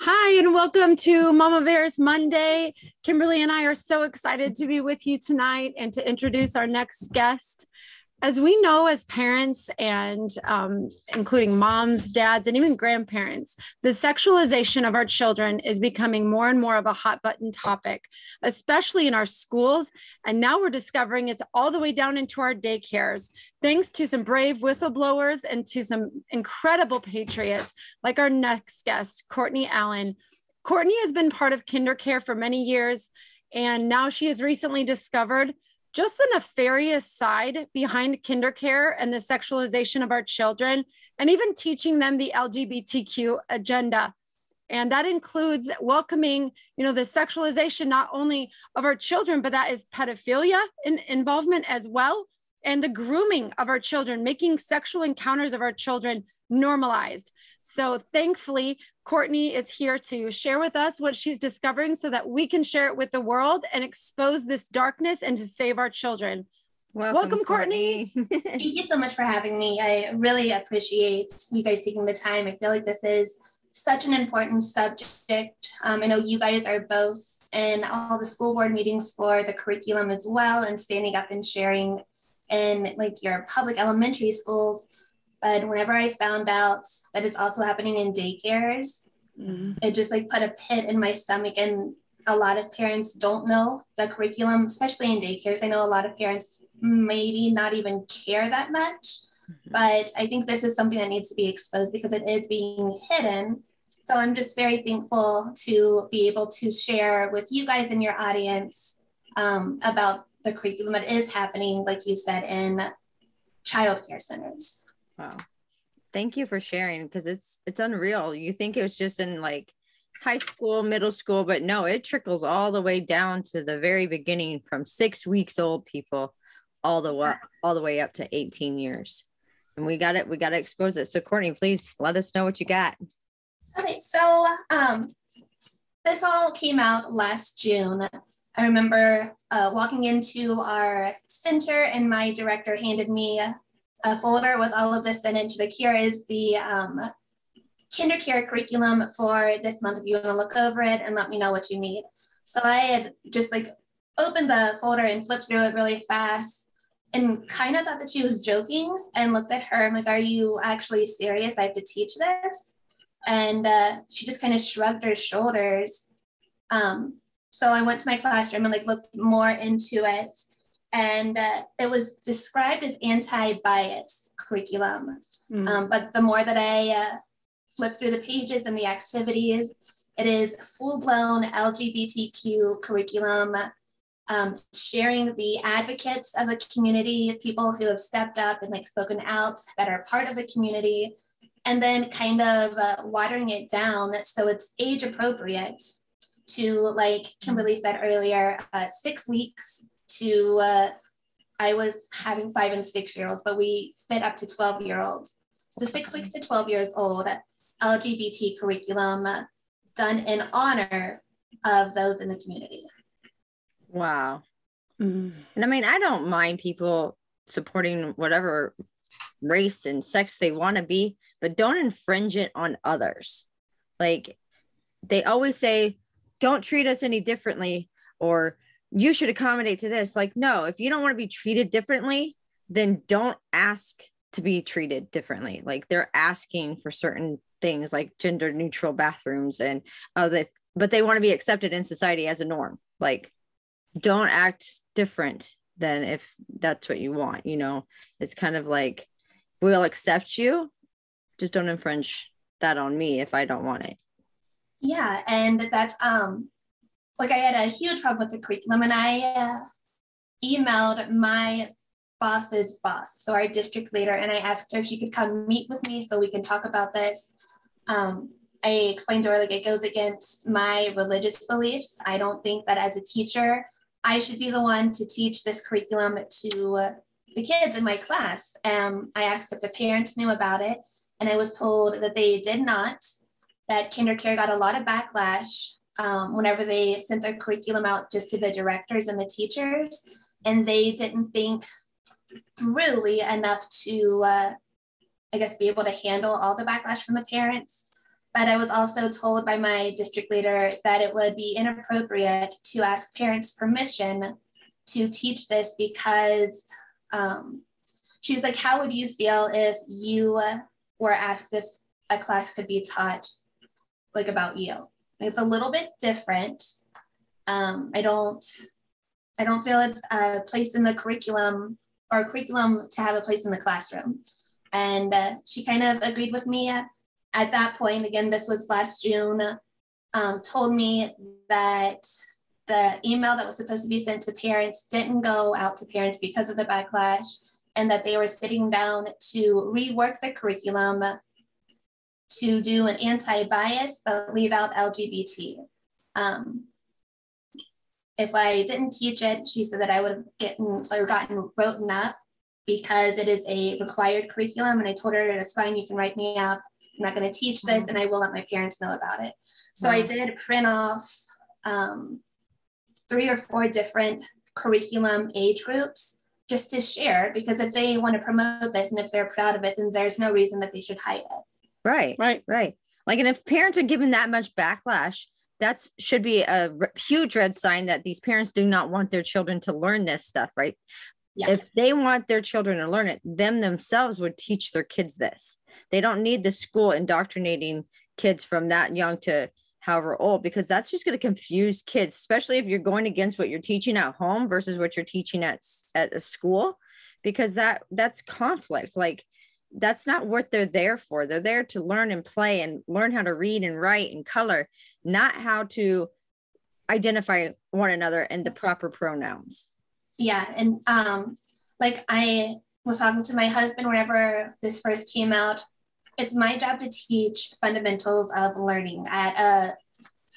Hi, and welcome to Mama Bears Monday. Kimberly and I are so excited to be with you tonight and to introduce our next guest as we know as parents and um, including moms dads and even grandparents the sexualization of our children is becoming more and more of a hot button topic especially in our schools. And now we're discovering it's all the way down into our daycares thanks to some brave whistleblowers and to some incredible patriots like our next guest courtney allen. Courtney has been part of KinderCare for many years and now she has recently discovered just the nefarious side behind KinderCare and the sexualization of our children, and even teaching them the LGBTQ agenda. And that includes welcoming, you know, the sexualization not only of our children, but that is pedophilia in, involvement as well, and the grooming of our children, making sexual encounters of our children normalized. So thankfully, Courtney is here to share with us what she's discovering so that we can share it with the world and expose this darkness and to save our children. Welcome, Welcome Courtney. Courtney. Thank you so much for having me. I really appreciate you guys taking the time. I feel like this is such an important subject. Um, I know you guys are both in all the school board meetings for the curriculum as well and standing up and sharing in like your public elementary schools but whenever I found out that it's also happening in daycares, mm-hmm. it just like put a pit in my stomach. And a lot of parents don't know the curriculum, especially in daycares. I know a lot of parents maybe not even care that much. Mm-hmm. But I think this is something that needs to be exposed because it is being hidden. So I'm just very thankful to be able to share with you guys in your audience um, about the curriculum that is happening, like you said, in childcare centers. Wow. Thank you for sharing because it's it's unreal. You think it was just in like high school, middle school, but no, it trickles all the way down to the very beginning from 6 weeks old people all the way all the way up to 18 years. And we got it we got to expose it. So Courtney, please let us know what you got. Okay, so um this all came out last June. I remember uh, walking into our center and my director handed me a folder with all of this in it. Like here is the um, KinderCare curriculum for this month if you want to look over it and let me know what you need. So I had just like opened the folder and flipped through it really fast and kind of thought that she was joking and looked at her. I'm like, are you actually serious? I have to teach this? And uh, she just kind of shrugged her shoulders. Um, so I went to my classroom and like looked more into it and uh, it was described as anti-bias curriculum. Mm. Um, but the more that I uh, flip through the pages and the activities, it is full-blown LGBTQ curriculum, um, sharing the advocates of the community, people who have stepped up and like spoken out that are part of the community, and then kind of uh, watering it down so it's age appropriate to, like Kimberly said earlier, uh, six weeks to uh, I was having five and six year olds, but we fit up to 12 year olds. So six weeks to 12 years old, LGBT curriculum done in honor of those in the community. Wow. Mm. And I mean, I don't mind people supporting whatever race and sex they want to be, but don't infringe it on others. Like they always say, don't treat us any differently, or you should accommodate to this. Like, no, if you don't want to be treated differently, then don't ask to be treated differently. Like they're asking for certain things like gender neutral bathrooms and that, but they want to be accepted in society as a norm. Like, don't act different than if that's what you want. You know, it's kind of like we'll accept you, just don't infringe that on me if I don't want it. Yeah, and that's um like I had a huge problem with the curriculum and I uh, emailed my boss's boss, so our district leader, and I asked her if she could come meet with me so we can talk about this. Um, I explained to her like it goes against my religious beliefs. I don't think that as a teacher, I should be the one to teach this curriculum to uh, the kids in my class. Um, I asked if the parents knew about it, and I was told that they did not, that KinderCare got a lot of backlash um, whenever they sent their curriculum out just to the directors and the teachers, and they didn't think thoroughly enough to, uh, I guess, be able to handle all the backlash from the parents. but I was also told by my district leader that it would be inappropriate to ask parents permission to teach this because um, she was like, How would you feel if you were asked if a class could be taught like about you? It's a little bit different. Um, I don't I don't feel it's a place in the curriculum or curriculum to have a place in the classroom. And uh, she kind of agreed with me at, at, that point. Again, this was last June, um, told me that the email that was supposed to be sent to parents didn't go out to parents because of the backlash, and that they were sitting down to rework the curriculum to do an anti bias, but leave out LGBT. Um, if I didn't teach it, she said that I would have gotten or gotten written up because it is a required curriculum. And I told her that's fine, you can write me up. I'm not going to teach this, mm-hmm. and I will let my parents know about it. So I did print off um, three or four different curriculum age groups just to share because if they want to promote this and if they're proud of it, then there's no reason that they should hide it. Right, right, right. Like, and if parents are given that much backlash, that should be a huge red sign that these parents do not want their children to learn this stuff, right? Yeah. If they want their children to learn it, them themselves would teach their kids this. They don't need the school indoctrinating kids from that young to however old because that's just going to confuse kids especially if you're going against what you're teaching at home versus what you're teaching at at a school because that that's conflict like that's not what they're there for. They're there to learn and play and learn how to read and write and color, not how to identify one another and the proper pronouns. Yeah. And um, like I was talking to my husband whenever this first came out, it's my job to teach fundamentals of learning at a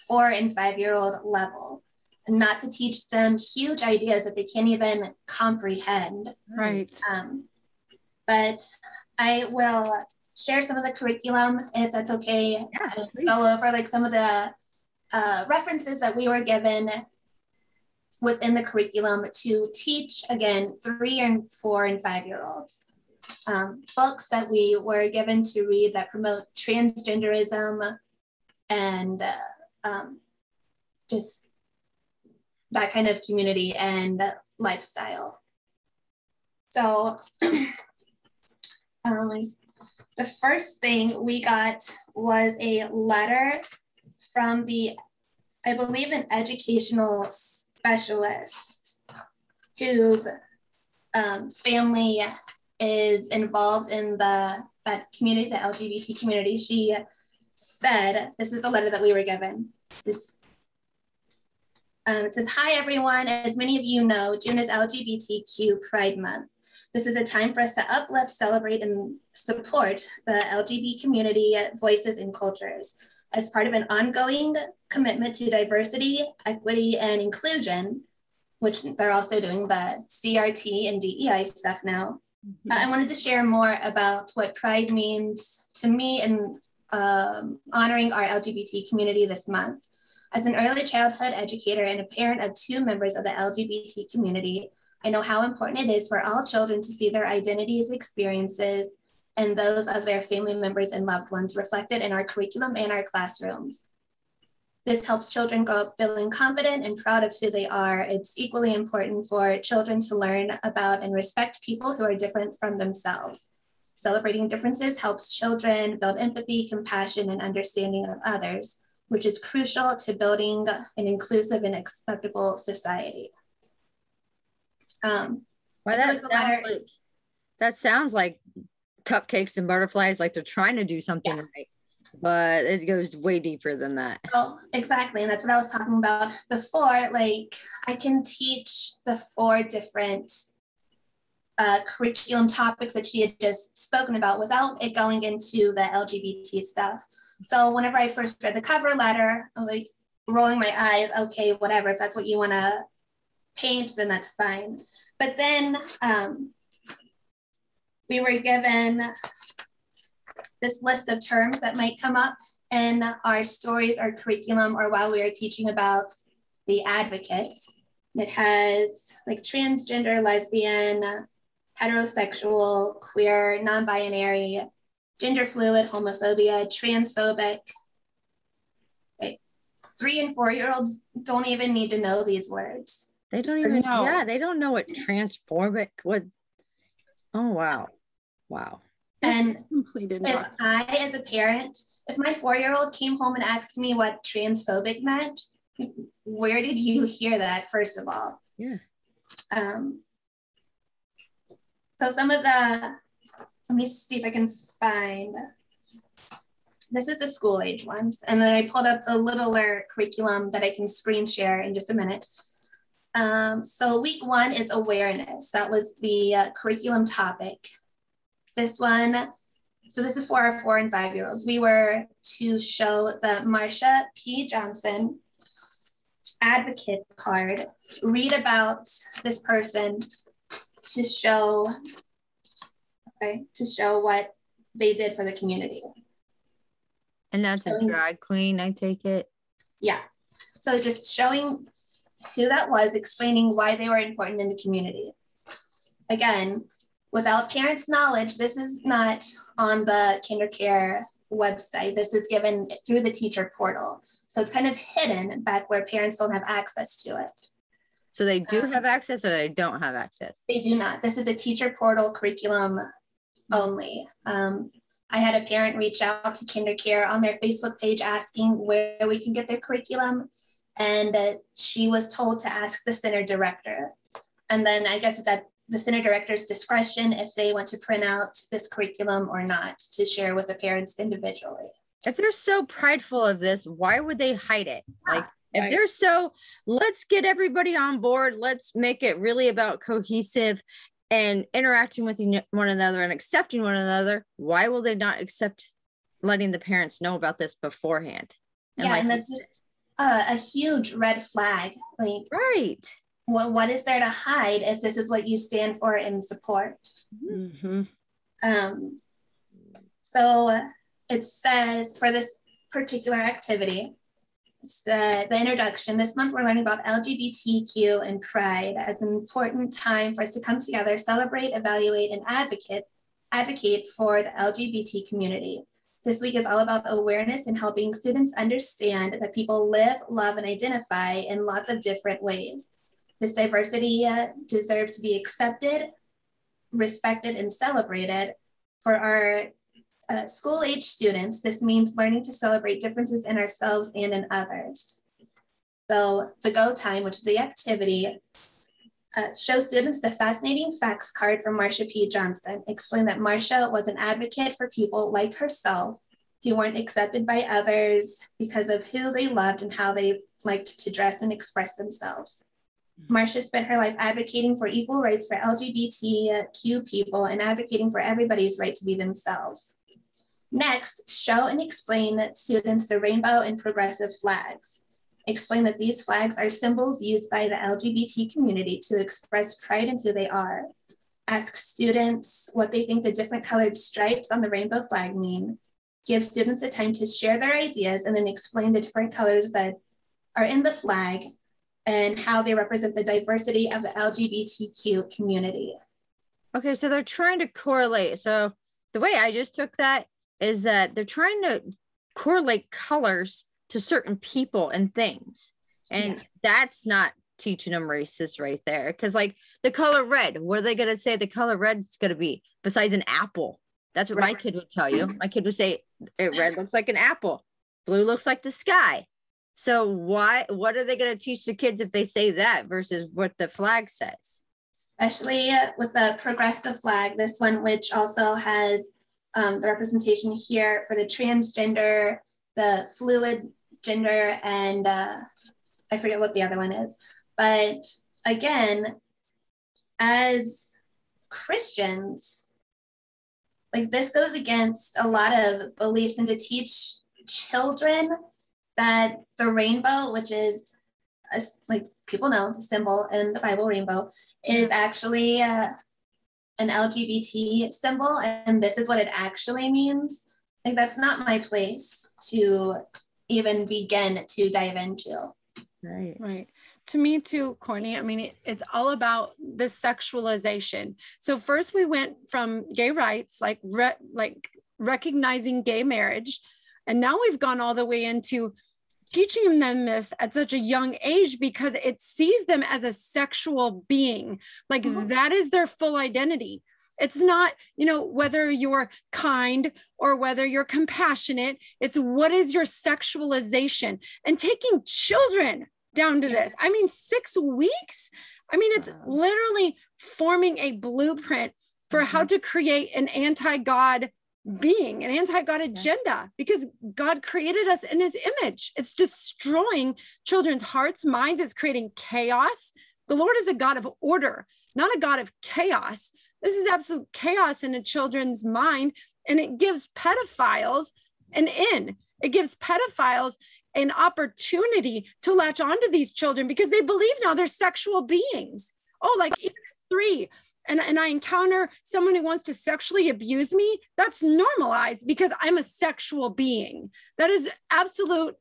four and five year old level not to teach them huge ideas that they can't even comprehend. Right. Um, but I will share some of the curriculum if that's okay. Yeah, go over like some of the uh, references that we were given within the curriculum to teach again three and four and five year olds. Um, books that we were given to read that promote transgenderism and uh, um, just that kind of community and lifestyle. So um, the first thing we got was a letter from the, I believe, an educational specialist whose um, family is involved in the that community, the LGBT community. She said, "This is the letter that we were given." This, um, it says, "Hi everyone. As many of you know, June is LGBTQ Pride Month. This is a time for us to uplift, celebrate, and support the LGBT community voices and cultures. As part of an ongoing commitment to diversity, equity, and inclusion, which they're also doing the CRT and DEI stuff now. Mm-hmm. I wanted to share more about what Pride means to me and um, honoring our LGBT community this month. As an early childhood educator and a parent of two members of the LGBT community, I know how important it is for all children to see their identities, experiences, and those of their family members and loved ones reflected in our curriculum and our classrooms. This helps children grow up feeling confident and proud of who they are. It's equally important for children to learn about and respect people who are different from themselves. Celebrating differences helps children build empathy, compassion, and understanding of others, which is crucial to building an inclusive and acceptable society. Um, well, that, sounds like, that sounds like cupcakes and butterflies, like they're trying to do something yeah. right, but it goes way deeper than that. Oh, exactly. And that's what I was talking about before. Like, I can teach the four different uh, curriculum topics that she had just spoken about without it going into the LGBT stuff. So, whenever I first read the cover letter, I'm like rolling my eyes, okay, whatever, if that's what you want to paint, then that's fine. But then um, we were given this list of terms that might come up in our stories, our curriculum, or while we are teaching about the advocates. It has like transgender, lesbian, heterosexual, queer, non binary, gender fluid, homophobia, transphobic, three and four year olds don't even need to know these words. They don't even know. Yeah, they don't know what transphobic what. Oh wow, wow. And completed. If I, as a parent, if my four year old came home and asked me what transphobic meant, where did you hear that? First of all. Yeah. Um. So some of the, let me see if I can find this is the school age ones. And then I pulled up the littler curriculum that I can screen share in just a minute. Um, so week one is awareness. That was the uh, curriculum topic. This one, so this is for our four and five year olds. We were to show the Marsha P. Johnson advocate card, read about this person to show, okay, to show what they did for the community. And that's a drag queen, I take it. Yeah. So just showing who that was, explaining why they were important in the community. Again, without parents' knowledge, this is not on the KinderCare website. This is given through the teacher portal. So it's kind of hidden back where parents don't have access to it. So they do um, have access or they don't have access? They do not. This is a teacher portal curriculum only. Um, I had a parent reach out to KinderCare on their Facebook page asking where we can get their curriculum. And uh, she was told to ask the center director. And then I guess it's at the center director's discretion if they want to print out this curriculum or not to share with the parents individually. If they're so prideful of this, why would they hide it? Like, if they're so, let's get everybody on board, let's make it really about cohesive and interacting with one another and accepting one another, why will they not accept letting the parents know about this beforehand? And yeah, like, and that's just uh, a huge red flag. Like, right. Well, what is there to hide if this is what you stand for and support? Mm-hmm. Um, so it says for this particular activity, it's the, the introduction. This month, we're learning about LGBTQ and Pride as an important time for us to come together, celebrate, evaluate, and advocate, advocate for the LGBT community. This week is all about awareness and helping students understand that people live, love, and identify in lots of different ways. This diversity uh, deserves to be accepted, respected, and celebrated. For our uh, school age students, this means learning to celebrate differences in ourselves and in others. So the Go Time, which is the activity, uh, shows students the fascinating facts card from Marsha P. Johnson. Explain that Marsha was an advocate for people like herself who weren't accepted by others because of who they loved and how they liked to dress and express themselves. Marsha spent her life advocating for equal rights for LGBTQ people and advocating for everybody's right to be themselves. Next, show and explain students the rainbow and progressive flags. Explain that these flags are symbols used by the LGBT community to express pride in who they are. Ask students what they think the different colored stripes on the rainbow flag mean. Give students a time to share their ideas and then explain the different colors that are in the flag and how they represent the diversity of the LGBTQ community. Okay, so they're trying to correlate. So the way I just took that is that they're trying to correlate colors to certain people and things. And yeah. that's not teaching them racist right there. Because, like, the color red, what are they going to say the color red is going to be besides an apple? That's what right. my kid would tell you. My kid would say, it red looks like an apple, blue looks like the sky. So, why, what are they going to teach the kids if they say that versus what the flag says? Especially with the progressive flag, this one, which also has um, the representation here for the transgender, the fluid gender, and uh, I forget what the other one is. But again, as Christians, like this goes against a lot of beliefs and to teach children that the rainbow, which is a, like people know the symbol in the Bible rainbow, is actually uh, an LGBT symbol and this is what it actually means, like that's not my place to even begin to dive into. Right. Right. To me too, Courtney. I mean, it, it's all about the sexualization. So first we went from gay rights, like re- like recognizing gay marriage, and now we've gone all the way into teaching them this at such a young age because it sees them as a sexual being. Like Mhm. that is their full identity. It's not, you know, whether you're kind or whether you're compassionate. It's what is your sexualization and taking children down to Yeah. this. I mean, six weeks. I mean, it's Wow. literally forming a blueprint for how mm-hmm. to create an anti God being, an anti God agenda, because God created us in his image. It's destroying children's hearts, minds, it's creating chaos. The Lord is a God of order, not a God of chaos. This is absolute chaos in a children's mind, and it gives pedophiles an in. It gives pedophiles an opportunity to latch onto these children because they believe now they're sexual beings. Oh, like even three, and, and I encounter someone who wants to sexually abuse me, that's normalized because I'm a sexual being. That is absolute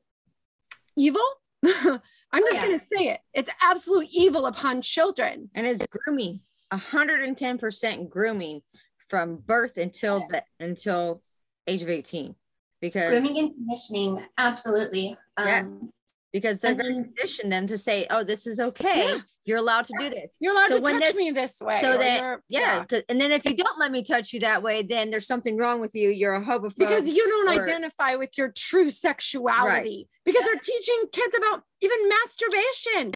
evil. I'm oh, just Yeah. going to say it. It's absolute evil upon children. and it's grooming 110% grooming from birth until the until age of 18 because Grooming and conditioning, absolutely. Yeah. Um, because they're going to condition them to say oh this is okay Yeah. you're allowed to do this You're allowed So to when touch this- me this way. so that yeah, 'cause- and then if you don't let me touch you that way then there's something wrong with you you're a homophobe because you don't or- identify with your true sexuality because they're teaching kids about even masturbation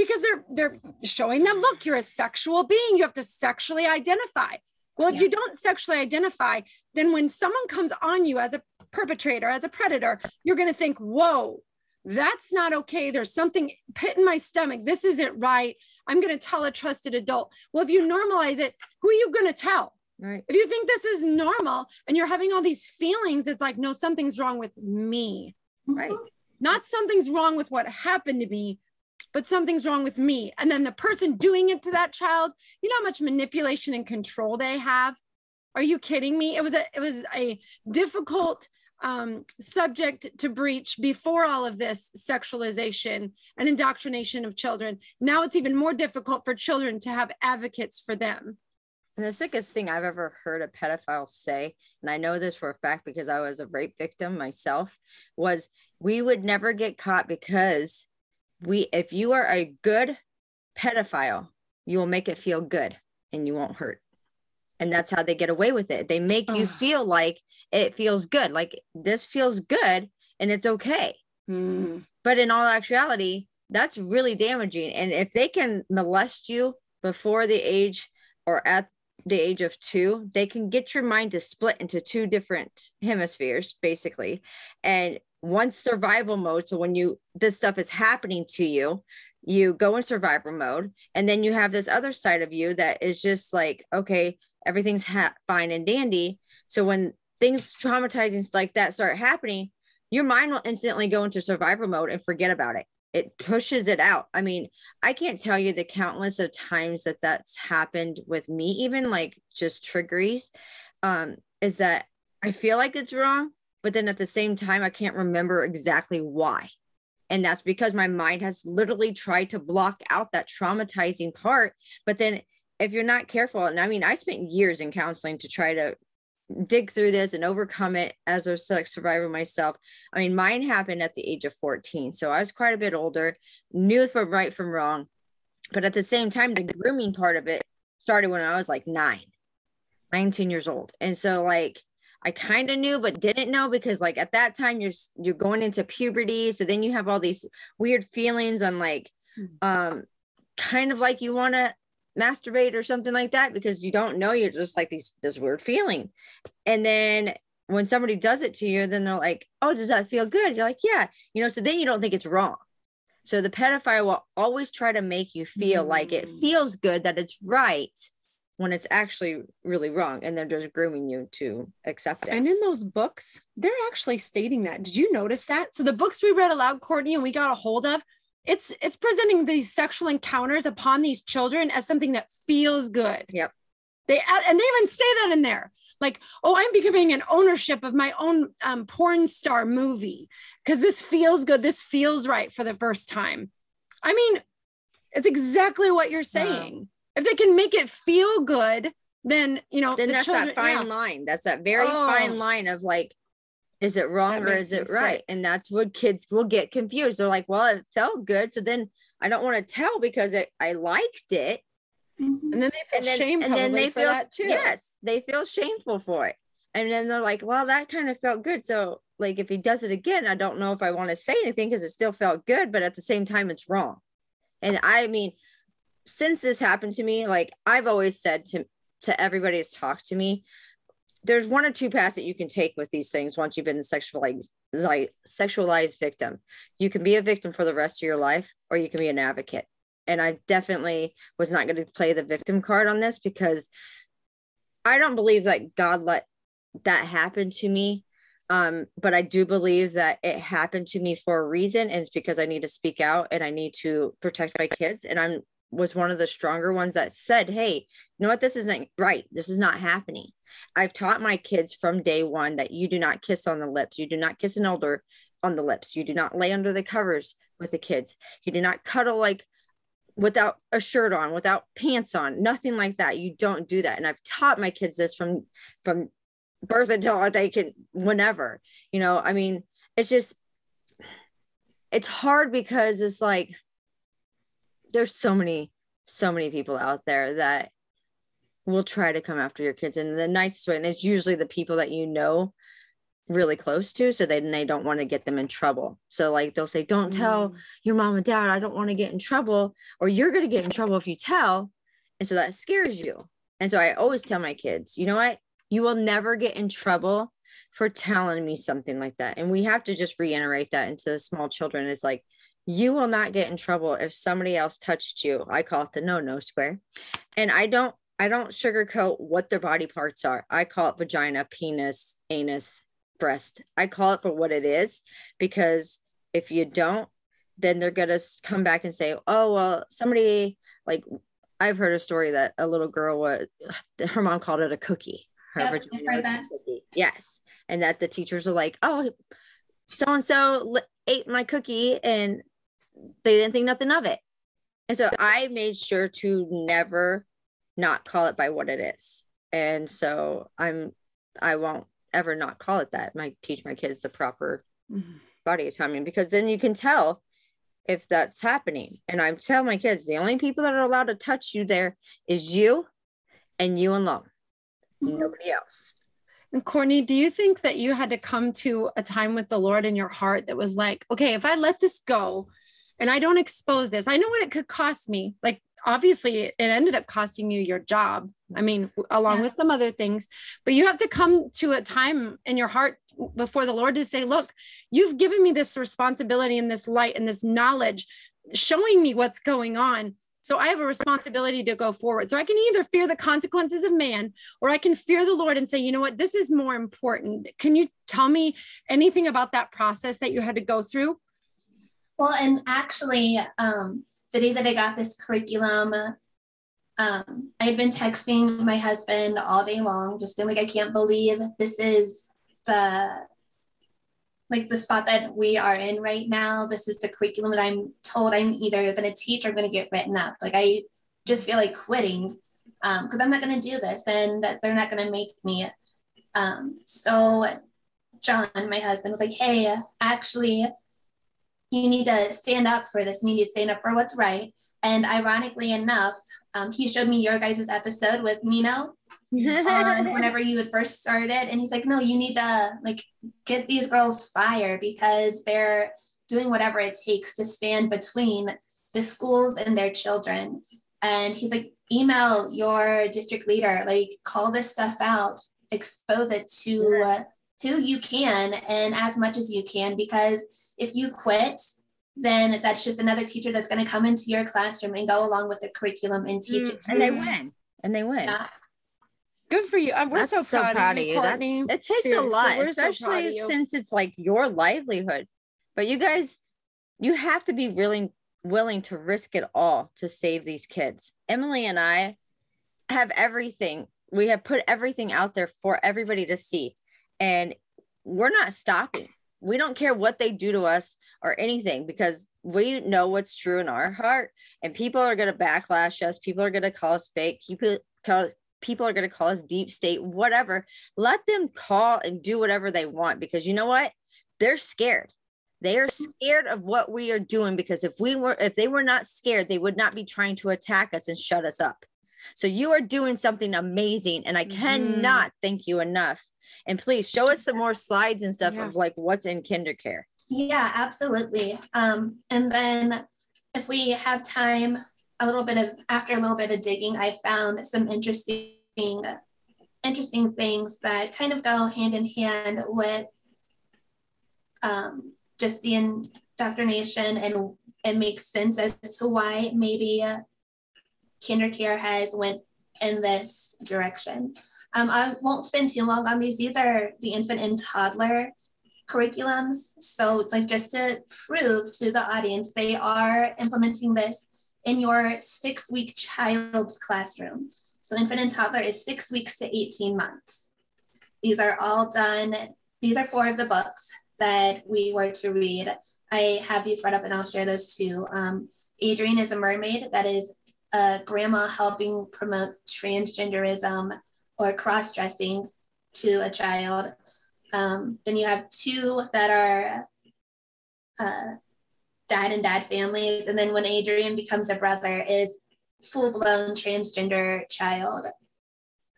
because they're they're showing them look you're a sexual being. You have to sexually identify. Well if Yeah. you don't sexually identify then when someone comes on you as a perpetrator as a predator you're going to think whoa that's not okay. There's something pit in my stomach. This isn't right. I'm going to tell a trusted adult. Well if you normalize it who are you going to tell? Right. If you think this is normal and you're having all these feelings, it's like, no, something's wrong with me. Right. Not something's wrong with what happened to me, but something's wrong with me. And then the person doing it to that child, you know how much manipulation and control they have? Are you kidding me? It was a it was a difficult um, subject to breach before all of this sexualization and indoctrination of children. Now it's even more difficult for children to have advocates for them. And the sickest thing I've ever heard a pedophile say, and I know this for a fact because I was a rape victim myself, was we would never get caught because we, if you are a good pedophile, you will make it feel good and you won't hurt. And that's how they get away with it. They make you feel like it feels good, like this feels good and it's okay. Hmm. But in all actuality, that's really damaging. And if they can molest you before the age or at the age of two, they can get your mind to split into two different hemispheres, basically. And one survival mode. So when you this stuff is happening to you, you go in survival mode, and then you have this other side of you that is just like, okay, everything's ha- fine and dandy. So when things traumatizing like that start happening, your mind will instantly go into survival mode and forget about it. It pushes it out. I mean, I can't tell you the countless of times that that's happened with me, even like just triggeries. Um, is that I feel like it's wrong, but then at the same time, I can't remember exactly why. And that's because my mind has literally tried to block out that traumatizing part. But then if you're not careful, and I mean, I spent years in counseling to try to dig through this and overcome it as a sex survivor myself. I mean, mine happened at the age of 14. So I was quite a bit older, knew from right from wrong. But at the same time, the grooming part of it started when I was like nine, 19 years old. And so like I kind of knew but didn't know because like at that time you're you're going into puberty. So then you have all these weird feelings on like um kind of like you want to masturbate or something like that because you don't know you're just like these this weird feeling and then when somebody does it to you then they're like oh does that feel good you're like yeah you know so then you don't think it's wrong so the pedophile will always try to make you feel like it Mm. feels good that it's right when it's actually really wrong and they're just grooming you to accept it And in those books, they're actually stating that. Did you notice that? So the books we read aloud, Courtney, and we got a hold of, it's it's presenting these sexual encounters upon these children as something that feels good. Yep. They and they even say that in there. Like, oh, I'm becoming an ownership of my own um, porn star movie because this feels good. This feels right for the first time. I mean, it's exactly what you're saying. If they can make it feel good, then you know then the that's children- that fine yeah. line that's that very Oh. fine line of like is it wrong or is it right? Sick. And that's what kids will get confused. They're like, well, it felt good. So then I don't want to tell because it, I liked it. Mm-hmm. And then they feel and then, shame and then they feel too. Yes, they feel shameful for it. And then they're like, well, that kind of felt good. So like if he does it again, I don't know if I want to say anything because it still felt good, but at the same time, it's wrong. And I mean, since this happened to me, like I've always said to to everybody that's talked to me, there's one or two paths that you can take with these things once you've been a sexualized like sexualized victim. You can be a victim for the rest of your life, or you can be an advocate. And I definitely was not going to play the victim card on this because I don't believe that God let that happen to me. Um, but I do believe that it happened to me for a reason, and it's because I need to speak out and I need to protect my kids. And I'm was one of the stronger ones that said, Hey, you know what? This isn't right. This is not happening. I've taught my kids from day one that you do not kiss on the lips. You do not kiss an elder on the lips. You do not lay under the covers with the kids. You do not cuddle like without a shirt on, without pants on, nothing like that. You don't do that. And I've taught my kids this from, from birth until they can, whenever, you know, I mean, it's just, it's hard because it's like, there's so many so many people out there that will try to come after your kids. In the nicest way and it's usually the people that you know really close to so then they don't want to get them in trouble. So like they'll say don't tell mm. your mom and dad i don't want to get in trouble or you're going to get in trouble if you tell and so that scares you. And so i always tell my kids you know what? You will never get in trouble for telling me something like that. And we have to just reiterate that into the small children. It's like you will not get in trouble if somebody else touched you. I call it the no no square. And I don't I don't sugarcoat what their body parts are. I call it vagina, penis, anus, breast. I call it for what it is because if you don't, then they're going to come back and say, "Oh, well, somebody like I've heard a story that a little girl was her mom called it a cookie. Her yep, vagina was a cookie. Yes. And that the teachers are like, "Oh, so and so ate my cookie and they didn't think nothing of it. And so I made sure to never not call it by what it is. And so I'm I won't ever not call it that. I teach my kids the proper mm-hmm. body autonomy because then you can tell if that's happening. And I tell my kids the only people that are allowed to touch you there is you and you alone. Mm-hmm. Nobody else. And Courtney, do you think that you had to come to a time with the Lord in your heart that was like, okay, if I let this go, and I don't expose this. I know what it could cost me. Like obviously it ended up costing you your job. I mean, along yeah. with some other things, but you have to come to a time in your heart before the Lord to say, look, you've given me this responsibility and this light and this knowledge showing me what's going on. So I have a responsibility to go forward. So I can either fear the consequences of man or I can fear the Lord and say, you know what, this is more important. Can you tell me anything about that process that you had to go through? Well, and actually, um, the day that I got this curriculum, um, I had been texting my husband all day long, just saying like, I can't believe this is the like the spot that we are in right now. This is the curriculum that I'm told I'm either going to teach or going to get written up. Like I just feel like quitting because um, I'm not going to do this, and that they're not going to make me. Um, so John, my husband, was like, "Hey, actually, you need to stand up for this. You need to stand up for what's right. And ironically enough, um, he showed me your guys' episode with Nino on whenever you had first started. And he's like, no, you need to like get these girls fired because they're doing whatever it takes to stand between the schools and their children. And he's like, email your district leader, like call this stuff out, expose it to uh, who you can and as much as you can because if you quit, then that's just another teacher that's going to come into your classroom and go along with the curriculum and teach mm, it to and they win and they win. Yeah. good for you. We're so, so proud, proud, of you, That's, it takes Seriously, a lot especially so since it's like your livelihood. But you guys you have to be really willing to risk it all to save these kids. Emily and i have everything. We have put everything out there for everybody to see. And we're not stopping we don't care what they do to us or anything because we know what's true in our heart and people are going to backlash us people are going to call us fake people call, people are going to call us deep state, whatever. Let them call and do whatever they want because you know what? They're scared. They are scared of what we are doing because if we were, if they were not scared, they would not be trying to attack us and shut us up. So you are doing something amazing, and I cannot mm-hmm. thank you enough. And please show us some more slides and stuff yeah. of like what's in KinderCare. Yeah, absolutely. Um, and then if we have time, a little bit of after a little bit of digging, I found some interesting interesting things that kind of go hand in hand with um, just the indoctrination and it makes sense as to why maybe KinderCare has went in this direction. Um, I won't spend too long on these. These are the infant and toddler curriculums. So like just to prove to the audience, they are implementing this in your six week child's classroom. So infant and toddler is six weeks to 18 months. These are all done. These are four of the books that we were to read. I have these read up and I'll share those too. Um, Adrian is a mermaid. That is a grandma helping promote transgenderism or cross dressing to a child. Um, then you have two that are uh, dad and dad families. And then when Adrian becomes a brother, is full blown transgender child.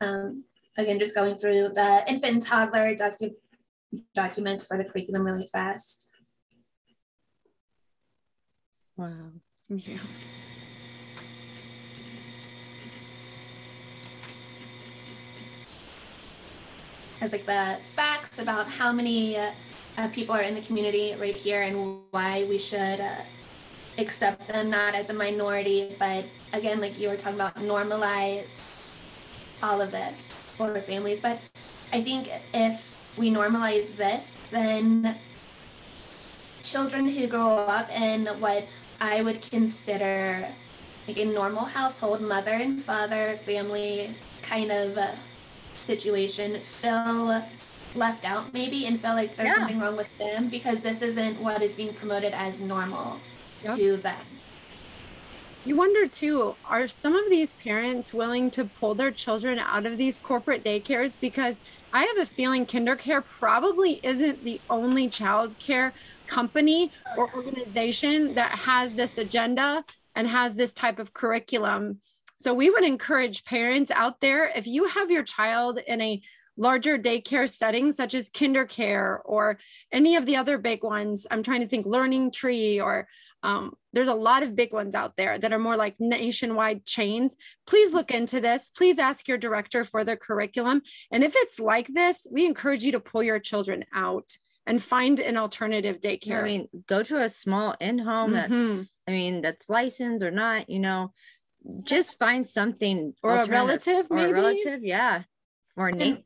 Um, again, just going through the infant and toddler docu- documents for the curriculum really fast. Wow. Yeah. Has like the facts about how many uh, uh, people are in the community right here and why we should uh, accept them not as a minority, but again, like you were talking about, normalize all of this for families. But I think if we normalize this, then children who grow up in what I would consider like a normal household, mother and father, family kind of uh, situation feel left out maybe and feel like there's yeah. something wrong with them because this isn't what is being promoted as normal yep. to them. You wonder too, are some of these parents willing to pull their children out of these corporate daycares? Because I have a feeling KinderCare probably isn't the only child care company or organization that has this agenda and has this type of curriculum so we would encourage parents out there if you have your child in a larger daycare setting such as KinderCare or any of the other big ones i'm trying to think learning tree or um, there's a lot of big ones out there that are more like nationwide chains. Please look into this. Please ask your director for their curriculum. And if it's like this we encourage you to pull your children out and find an alternative daycare. I mean go to a small in-home mm-hmm. that i mean that's licensed or not you know just find something or a relative or maybe? a relative yeah. Or like,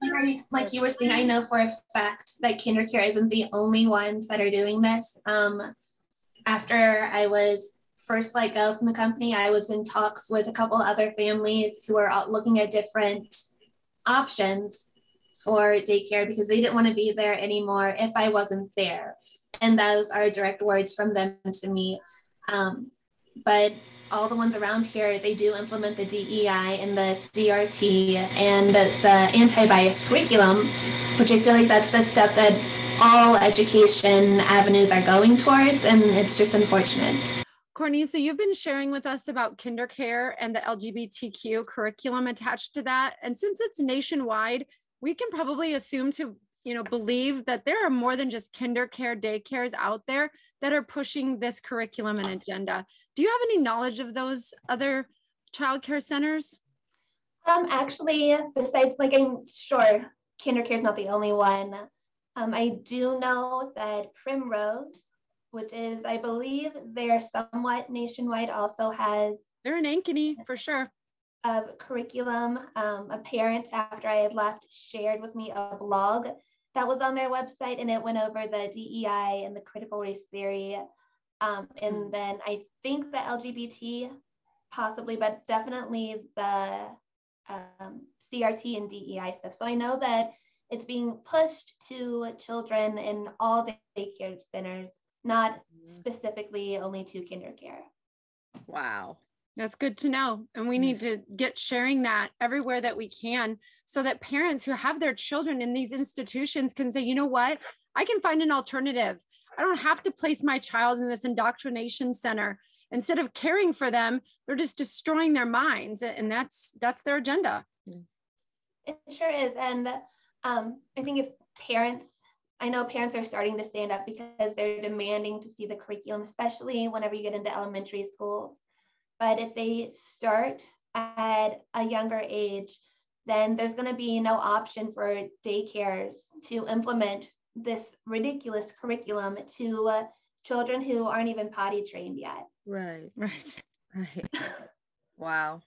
like you were saying i know for a fact that kindercare isn't the only ones that are doing this. Um after i was first let go from the company i was in talks with a couple other families who are looking at different options for daycare because they didn't want to be there anymore if i wasn't there. And those are direct words from them to me. Um, but all the ones around here, they do implement the DEI and the CRT and the anti-bias curriculum, which I feel like that's the step that all education avenues are going towards, and it's just unfortunate. Courtney, so you've been sharing with us about KinderCare and the LGBTQ curriculum attached to that. And since it's nationwide, we can probably assume to you know believe that there are more than just KinderCare daycares out there that are pushing this curriculum and agenda. Do you have any knowledge of those other childcare centers? Um actually besides like i'm sure KinderCare is not the only one. Um, i do know that primrose which is i believe they're somewhat nationwide also has they're in ankeny for sure. of curriculum. Um, a parent, after I had left, shared with me a blog that was on their website and it went over the DEI and the critical race theory. Um, and mm. then I think the LGBT possibly, but definitely the um, CRT and DEI stuff. So I know that it's being pushed to children in all daycare centers, not mm. specifically only to KinderCare. Wow. That's good to know. And we need to get sharing that everywhere that we can so that parents who have their children in these institutions can say, you know what? I can find an alternative. I don't have to place my child in this indoctrination center. Instead of caring for them, they're just destroying their minds. And that's that's their agenda. It sure is. And um, I think if parents I know parents are starting to stand up because they're demanding to see the curriculum, especially whenever you get into elementary schools. But if they start at a younger age, then there's going to be no option for daycares to implement this ridiculous curriculum to uh, children who aren't even potty trained yet. Right. Right. Right. wow.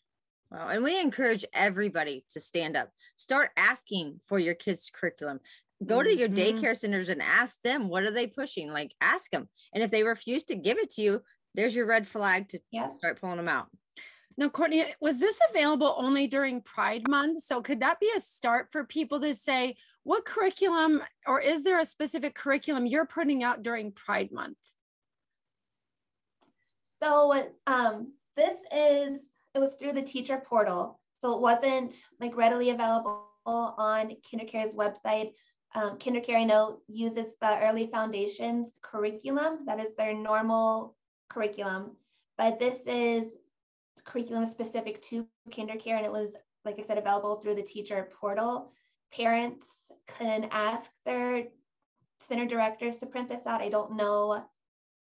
Wow. And we encourage everybody to stand up. Start asking for your kids' curriculum. Go to your Mhm. daycare centers and ask them what are they pushing? Like ask them. And if they refuse to give it to you, there's your red flag to Yep. start pulling them out. Now, Courtney, was this available only during Pride Month? So, could that be a start for people to say, what curriculum, or is there a specific curriculum you're putting out during Pride Month? So um, this is, it was through the teacher portal. So it wasn't like readily available on KinderCare's website. Um, KinderCare, I know, uses the Early Foundations curriculum. That is their normal curriculum. But this is curriculum specific to KinderCare, and it was, like I said, available through the teacher portal. Parents can ask their center directors to print this out. I don't know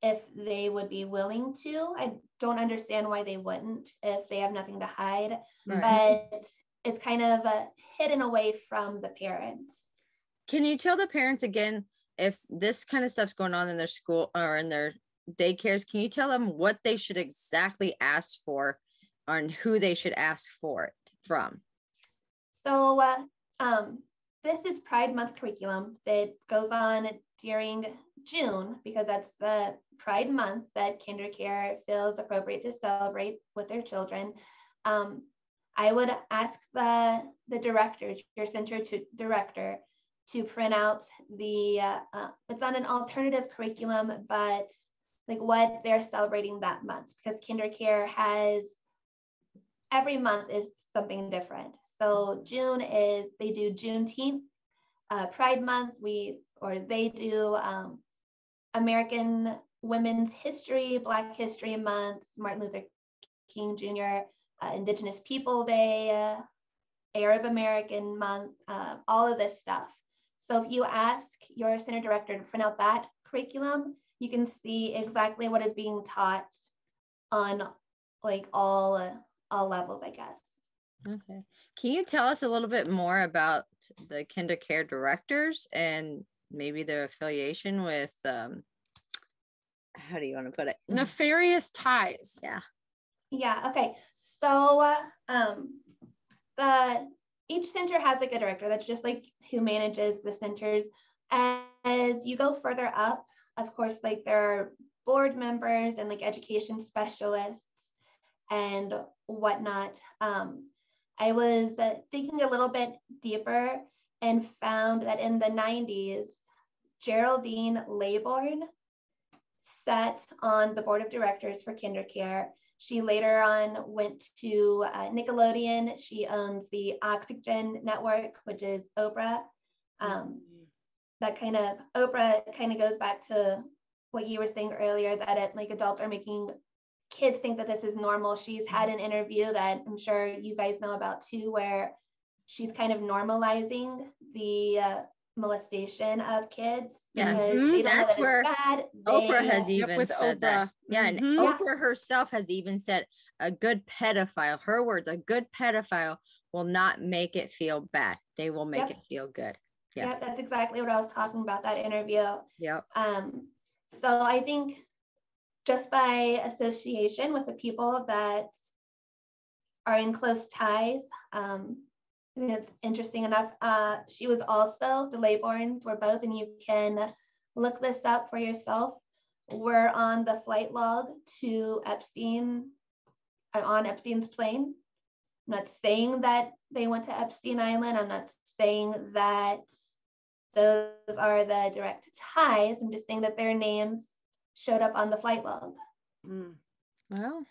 if they would be willing to. I don't understand why they wouldn't if they have nothing to hide, but it's kind of uh, hidden away from the parents. Can you tell the parents again if this kind of stuff's going on in their school or in their daycares? Can you tell them what they should exactly ask for and who they should ask for it from? So, uh, um, this is Pride Month curriculum that goes on during June because that's the Pride Month that KinderCare feels appropriate to celebrate with their children. Um, I would ask the the director, your center to director, to print out the. Uh, uh, it's on an alternative curriculum, but like what they're celebrating that month because KinderCare has every month is something different. So June is they do Juneteenth, uh, Pride Month. We or they do um, American Women's History, Black History Month, Martin Luther King Jr., uh, Indigenous People Day, uh, Arab American Month, uh, all of this stuff. So if you ask your center director to print out that curriculum, you can see exactly what is being taught on like all all levels, I guess. Okay. Can you tell us a little bit more about the KinderCare directors and maybe their affiliation with um how do you want to put it? Nefarious ties. Yeah. Yeah. Okay. So um, the each center has like a director. That's just like who manages the centers. As you go further up, of course, like there are board members and like education specialists and whatnot. Um, I was digging a little bit deeper and found that in the 90s, Geraldine Laybourne sat on the board of directors for KinderCare. She later on went to uh, Nickelodeon. She owns the Oxygen Network, which is Oprah. Um, that kind of Oprah kind of goes back to what you were saying earlier that it, like adults are making kids think that this is normal. She's had an interview that I'm sure you guys know about too, where she's kind of normalizing the uh, molestation of kids Yeah. because Mhm. they don't know That's that where bad. Oprah They- has even with said that. Yeah, and Mhm. Yeah. Oprah herself has even said a good pedophile, her words, a good pedophile will not make it feel bad. They will make Yep. it feel good. Yeah. That's exactly what I was talking about that interview. Yeah. Um, so I think just by association with the people that are in close ties, um, it's interesting enough. Uh, she was also the Laybournes were both, and you can look this up for yourself. Were on the flight log to Epstein, uh, on Epstein's plane. I'm not saying that they went to Epstein Island. I'm not saying that those are the direct ties. I'm just saying that their names showed up on the flight log. Mm. Well,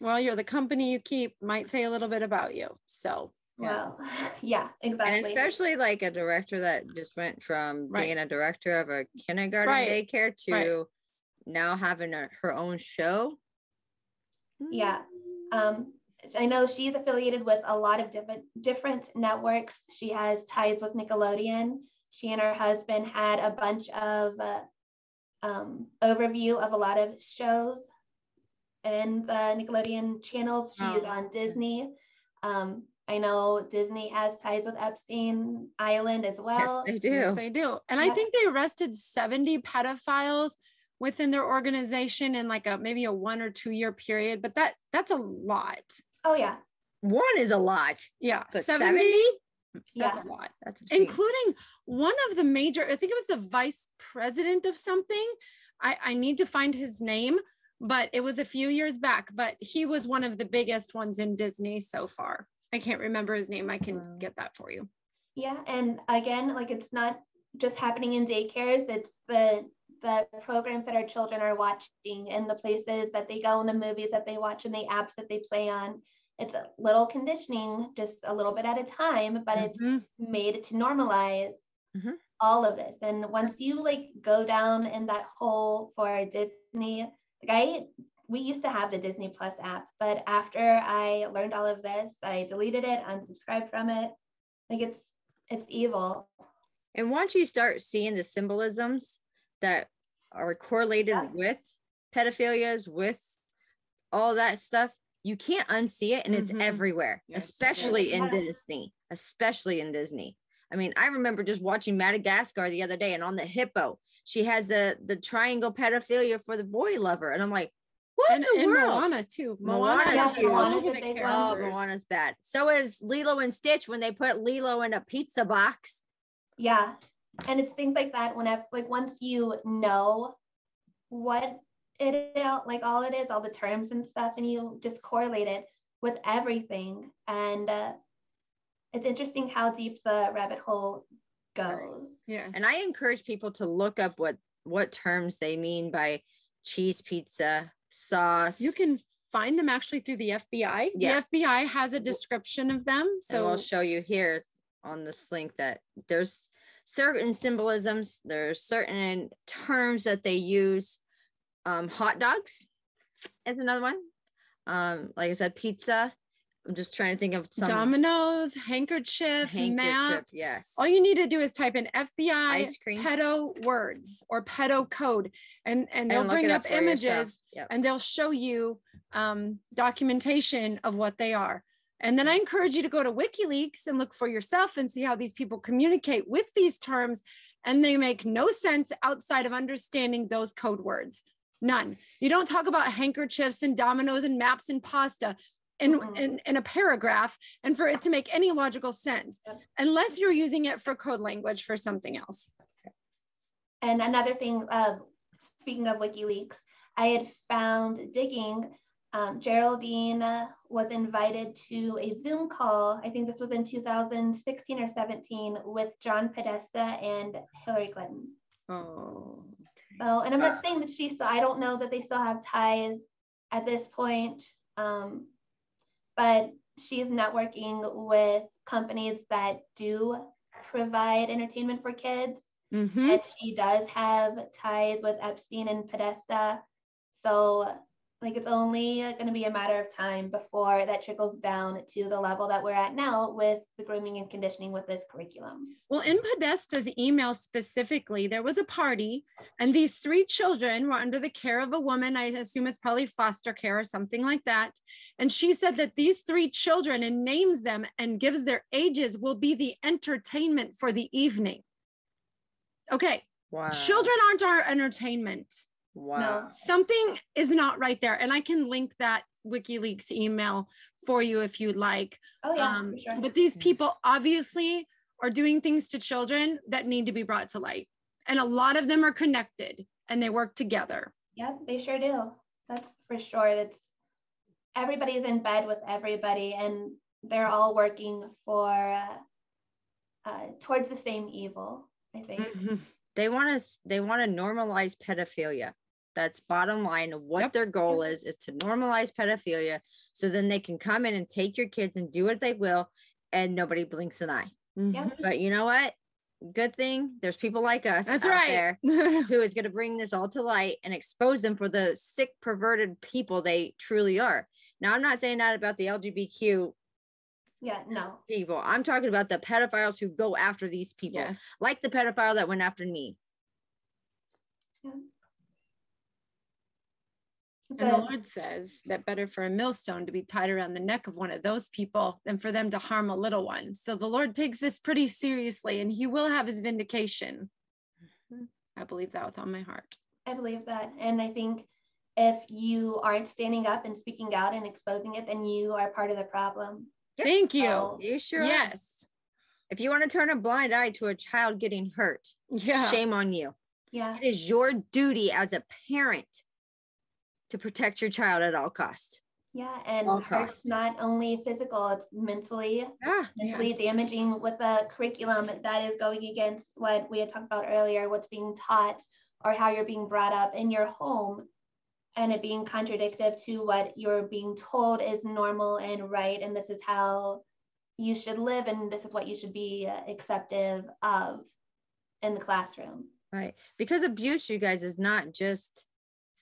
Well, you're the company you keep might say a little bit about you. So well, yeah, exactly. And especially like a director that just went from Right. being a director of a kindergarten Right. daycare to Right. now having a, her own show. Yeah. Um, I know she's affiliated with a lot of different different networks. She has ties with Nickelodeon. She and her husband had a bunch of uh, um, overview of a lot of shows and the Nickelodeon channels. She's Oh. on Disney. Um, I know Disney has ties with Epstein Island as well. yes, they do. Yes, they do. And I think they arrested 70 pedophiles within their organization in like a maybe a one or two year period, but that that's a lot. Oh yeah, One is a lot, Yeah, but 70, 70? that's yeah. a lot. That's obscene. Including one of the major, I think it was the vice president of something. I, I need to find his name, but it was a few years back. But he was one of the biggest ones in Disney so far. I can't remember his name. I can get that for you. Yeah, and again, like it's not just happening in daycares, it's the the programs that our children are watching and the places that they go and the movies that they watch and the apps that they play on. It's a little conditioning, just a little bit at a time, but it's Mhm. made to normalize Mhm. all of this. And once you like go down in that hole for Disney, like I we used to have the Disney Plus app, but after I learned all of this, I deleted it, unsubscribed from it. Like it's it's evil. And once you start seeing the symbolisms that are correlated Yeah. with pedophilias, with all that stuff, you can't unsee it and it's Mhm. everywhere, Yes. especially in Yeah. Disney, especially in Disney. I mean, I remember just watching Madagascar the other day and on the hippo, she has the the triangle pedophilia for the boy lover. And I'm like, what And, in the and world? Moana too. Moana Moana, is is huge. all Moana's over a the big one. Oh, characters. Moana's bad. So is Lilo and Stitch when they put Lilo in a pizza box. Yeah. And it's things like that whenever like once you know what it is like all it is, all the terms and stuff, and you just correlate it with everything. And uh, it's interesting how deep the rabbit hole goes. Yes. And I encourage people to look up what what terms they mean by cheese pizza, sauce. you can find them actually through the FBI. Yeah. The FBI has a description of them. so So we'll show you here on this link that there's certain symbolisms, there's certain terms that they use. Um, hot dogs is another one. Um, like I said, pizza. I'm just trying to think of some dominoes, handkerchief, handkerchief. map. Yes. All you need to do is type in FBI Ice cream. pedo words or pedo code, and and they'll And bring it up, images Yep. and they'll show you um, documentation of what they are. And then I encourage you to go to WikiLeaks and look for yourself and see how these people communicate with these terms. And they make no sense outside of understanding those code words. None. You don't talk about handkerchiefs and dominoes and maps and pasta in, Mhm. in, in a paragraph and for it to make any logical sense, unless you're using it for code language for something else. And another thing, uh, speaking of WikiLeaks, I had found digging. Um, Geraldine was invited to a Zoom call. I think this was in 2016 or 17 with John Podesta and Hillary Clinton. Oh, So, and I'm not saying that she still, I don't know that they still have ties at this point, um, but she's networking with companies that do provide entertainment for kids. Mhm. And she does have ties with Epstein and Podesta. So, like, it's only going to be a matter of time before that trickles down to the level that we're at now with the grooming and conditioning with this curriculum. Well, in Podesta's email specifically, there was a party, and these three children were under the care of a woman. I assume it's probably foster care or something like that. And she said that these three children and names them and gives their ages will be the entertainment for the evening. Okay, Wow. children aren't our entertainment. Wow. Something is not right there. And I can link that WikiLeaks email for you if you'd like. Oh, yeah, um, sure. But these people obviously are doing things to children that need to be brought to light. And a lot of them are connected and they work together. Yep, they sure do. That's for sure. It's everybody's in bed with everybody, and they're all working for uh, uh, towards the same evil. I think. Mhm. They want to they want to normalize pedophilia. That's bottom line. Of what yep. their goal is is to normalize pedophilia, so then they can come in and take your kids and do what they will, and nobody blinks an eye. Yeah. But you know what? Good thing there's people like us That's right. there who is going to bring this all to light and expose them for the sick, perverted people they truly are. Now, I'm not saying that about the LGBTQ yeah, no. People. I'm talking about the pedophiles who go after these people. Yes. Like the pedophile that went after me. Yeah. And the Lord says that better for a millstone to be tied around the neck of one of those people than for them to harm a little one. So the Lord takes this pretty seriously and he will have his vindication. Mm-hmm. I believe that with all my heart. I believe that. And I think if you aren't standing up and speaking out and exposing it, then you are part of the problem. Thank you. So, you sure? Yes. If you want to turn a blind eye to a child getting hurt, yeah. shame on you. Yeah. It is your duty as a parent to protect your child at all costs. Yeah, and all hurt's cost. not only physical, it's mentally mentally yes. damaging with a curriculum that is going against what we had talked about earlier, what's being taught or how you're being brought up in your home and it being contradictory to what you're being told is normal and right and this is how you should live and this is what you should be acceptive of in the classroom right because abuse you guys is not just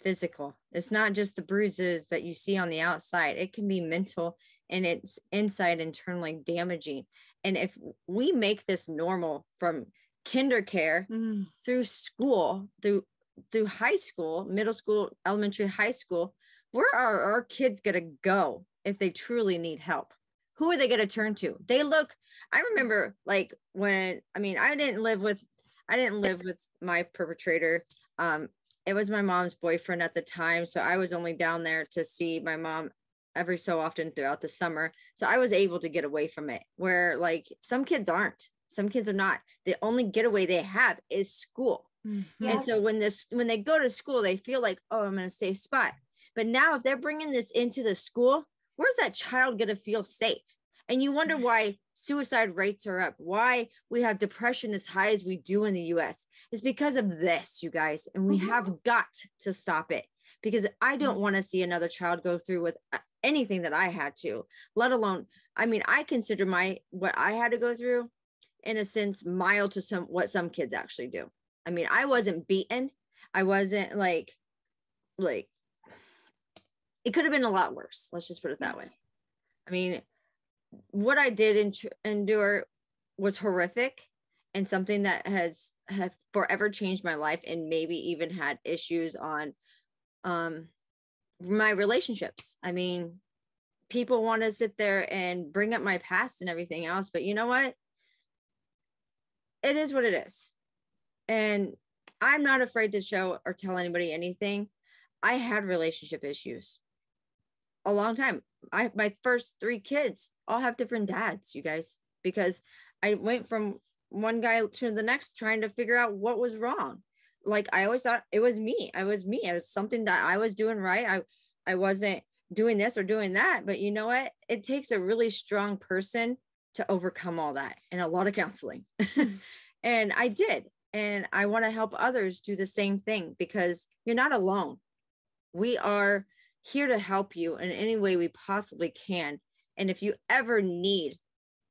physical it's not just the bruises that you see on the outside it can be mental and it's inside internally damaging and if we make this normal from KinderCare mm. through school through through high school, middle school, elementary, high school, where are our kids going to go if they truly need help? Who are they going to turn to? They look, I remember like when, I mean, I didn't live with, I didn't live with my perpetrator. Um, it was my mom's boyfriend at the time. So I was only down there to see my mom every so often throughout the summer. So I was able to get away from it where like some kids aren't, some kids are not. The only getaway they have is school Mm-hmm. And so when this when they go to school, they feel like, oh, I'm in a safe spot. But now if they're bringing this into the school, where's that child going to feel safe? And you wonder why suicide rates are up, why we have depression as high as we do in the US. is because of this, you guys. And we mm-hmm. have got to stop it because I don't mm-hmm. want to see another child go through with uh, anything that I had to, let alone, I mean, I consider my what I had to go through in a sense mild to some what some kids actually do. I mean, I wasn't beaten. I wasn't like, like, it could have been a lot worse. Let's just put it that way. I mean, what I did endure was horrific and something that has have forever changed my life and maybe even had issues on um my relationships. I mean, people want to sit there and bring up my past and everything else, but you know what? It is what it is and I'm not afraid to show or tell anybody anything. I had relationship issues a long time. I my first three kids all have different dads, you guys, because I went from one guy to the next trying to figure out what was wrong. Like I always thought it was me. I was me. It was something that I was doing right. I I wasn't doing this or doing that. But you know what? It takes a really strong person to overcome all that and a lot of counseling. Mm-hmm. and I did. And I want to help others do the same thing because you're not alone. We are here to help you in any way we possibly can. And if you ever need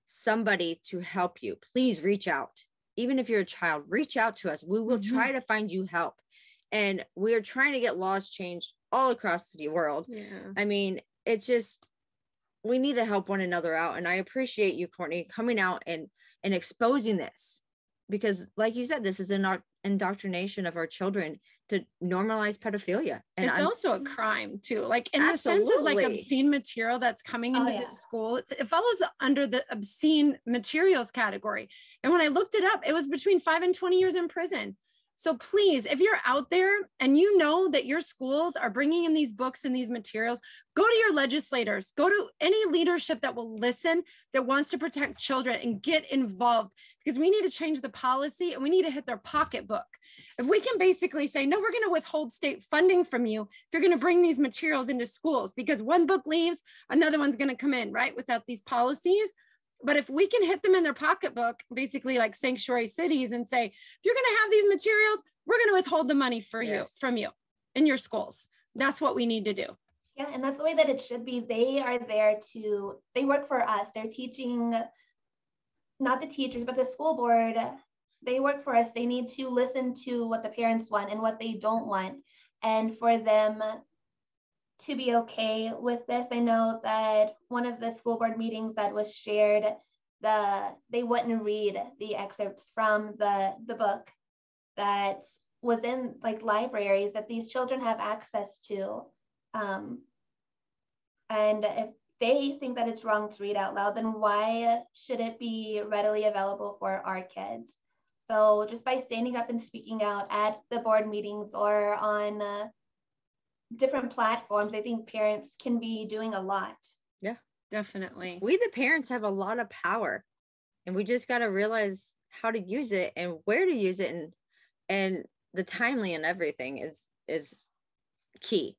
somebody to help you, please reach out. Even if you're a child, reach out to us. We will mm-hmm. try to find you help. And we are trying to get laws changed all across the world. Yeah. I mean, it's just we need to help one another out. And I appreciate you, Courtney, coming out and and exposing this because like you said this is an indoctrination of our children to normalize pedophilia and it's I'm, also a mm-hmm. crime too like in absolutely. the sense of like obscene material that's coming oh, into oh, yeah. the school it follows under the obscene materials category and when i looked it up it was between 5 and 20 years in prison so please, if you're out there and you know that your schools are bringing in these books and these materials, go to your legislators, go to any leadership that will listen, that wants to protect children and get involved because we need to change the policy and we need to hit their pocketbook. If we can basically say, no, we're going to withhold state funding from you if you're going to bring these materials into schools because one book leaves, another one's going to come in, right? Without these policies, but if we can hit them in their pocketbook, basically like sanctuary cities, and say, if you're going to have these materials, we're going to withhold the money for yes. you from you. in your schools. That's what we need to do. Yeah, and that's the way that it should be. They are there to, they work for us. They're teaching, not the teachers, but the school board. They work for us. They need to listen to what the parents want and what they don't want. And for them to be okay with this, I know that one of the school board meetings that was shared, the they wouldn't read the excerpts from the the book that was in like libraries that these children have access to um, and if they think that it's wrong to read out loud, then why should it be readily available for our kids? So just by standing up and speaking out at the board meetings or on uh, different platforms, I think parents can be doing a lot. Yeah, definitely. We, the parents, have a lot of power, and we just got to realize how to use it and where to use it, and and the timely and everything is is key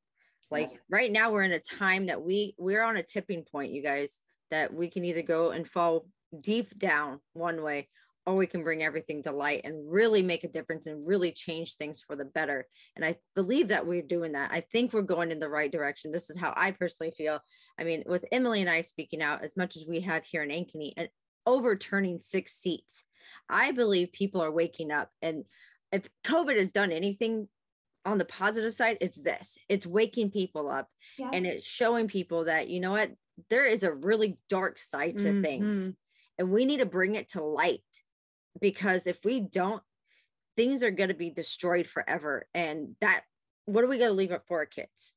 like right now we're in a time that we we're on a tipping point you guys that we can either go and fall deep down one way or we can bring everything to light and really make a difference and really change things for the better. And i believe that we're doing that. I think we're going in the right direction. This is how i personally feel. I mean with emily and i speaking out as much as we have here in ankeny and overturning six seats i believe people are waking up. And if covid has done anything on the positive side, it's this. It's waking people up yeah. and it's showing people that, you know what, there is a really dark side to mm-hmm. things and we need to bring it to light because if we don't, things are going to be destroyed forever. And that, what are we going to leave up for our kids?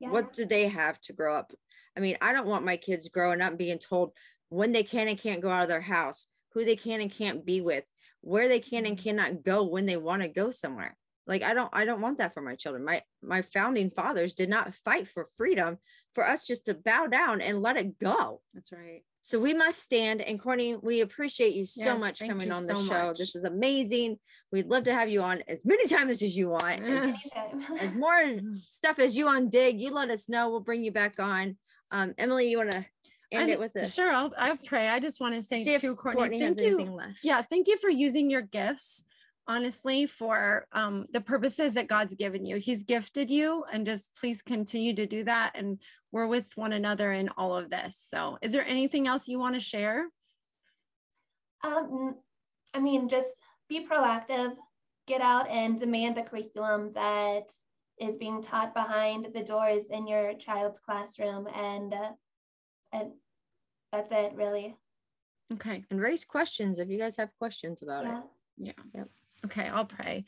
Yeah. What do they have to grow up? I mean, I don't want my kids growing up being told when they can and can't go out of their house, who they can and can't be with, where they can and mm-hmm. cannot go when they want to go somewhere like i don't i don't want that for my children my my founding fathers did not fight for freedom for us just to bow down and let it go that's right so we must stand and courtney we appreciate you so yes, much coming on the so show. Much. this is amazing. We'd love to have you on as many times as you want as more stuff as you on dig you let us know. We'll bring you back on. Um, emily you want to end it with this? sure I'll, I'll pray. I just want to say to courtney, courtney thank you yeah thank you for using your gifts honestly for um, the purposes that God's given you. He's gifted you, and just please continue to do that. And we're with one another in all of this. So, is there anything else you want to share? Um, I mean, just be proactive, get out and demand the curriculum that is being taught behind the doors in your child's classroom, and uh, and that's it, really. Okay. And raise questions if you guys have questions about yeah. it. Yeah. Yep. Okay, I'll pray.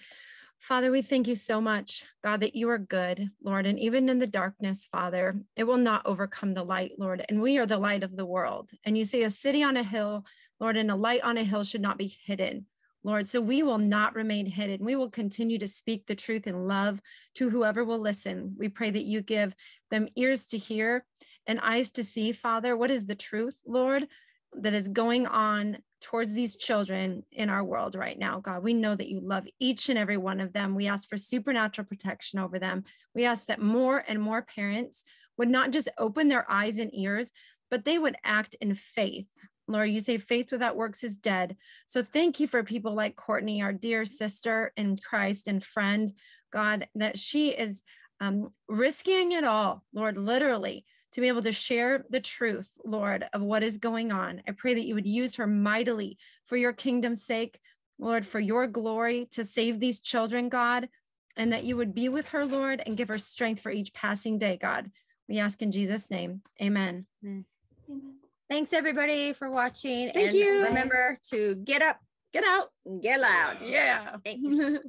Father, we thank you so much, God, that you are good, Lord. And even in the darkness, Father, it will not overcome the light, Lord. And we are the light of the world. And you say a city on a hill, Lord, and a light on a hill should not be hidden, Lord. So we will not remain hidden. We will continue to speak the truth in love to whoever will listen. We pray that you give them ears to hear and eyes to see, Father, what is the truth, Lord, that is going on towards these children in our world right now, God. We know that you love each and every one of them. We ask for supernatural protection over them. We ask that more and more parents would not just open their eyes and ears, but they would act in faith. Lord, you say faith without works is dead. So thank you for people like Courtney, our dear sister in Christ and friend, God, that she is um, risking it all, Lord, literally to be able to share the truth, Lord, of what is going on. I pray that you would use her mightily for your kingdom's sake, Lord, for your glory to save these children, God, and that you would be with her, Lord, and give her strength for each passing day, God. We ask in Jesus' name. Amen. Amen. Thanks, everybody, for watching. Thank and you. Remember to get up, get out, get loud. Yeah. Thanks.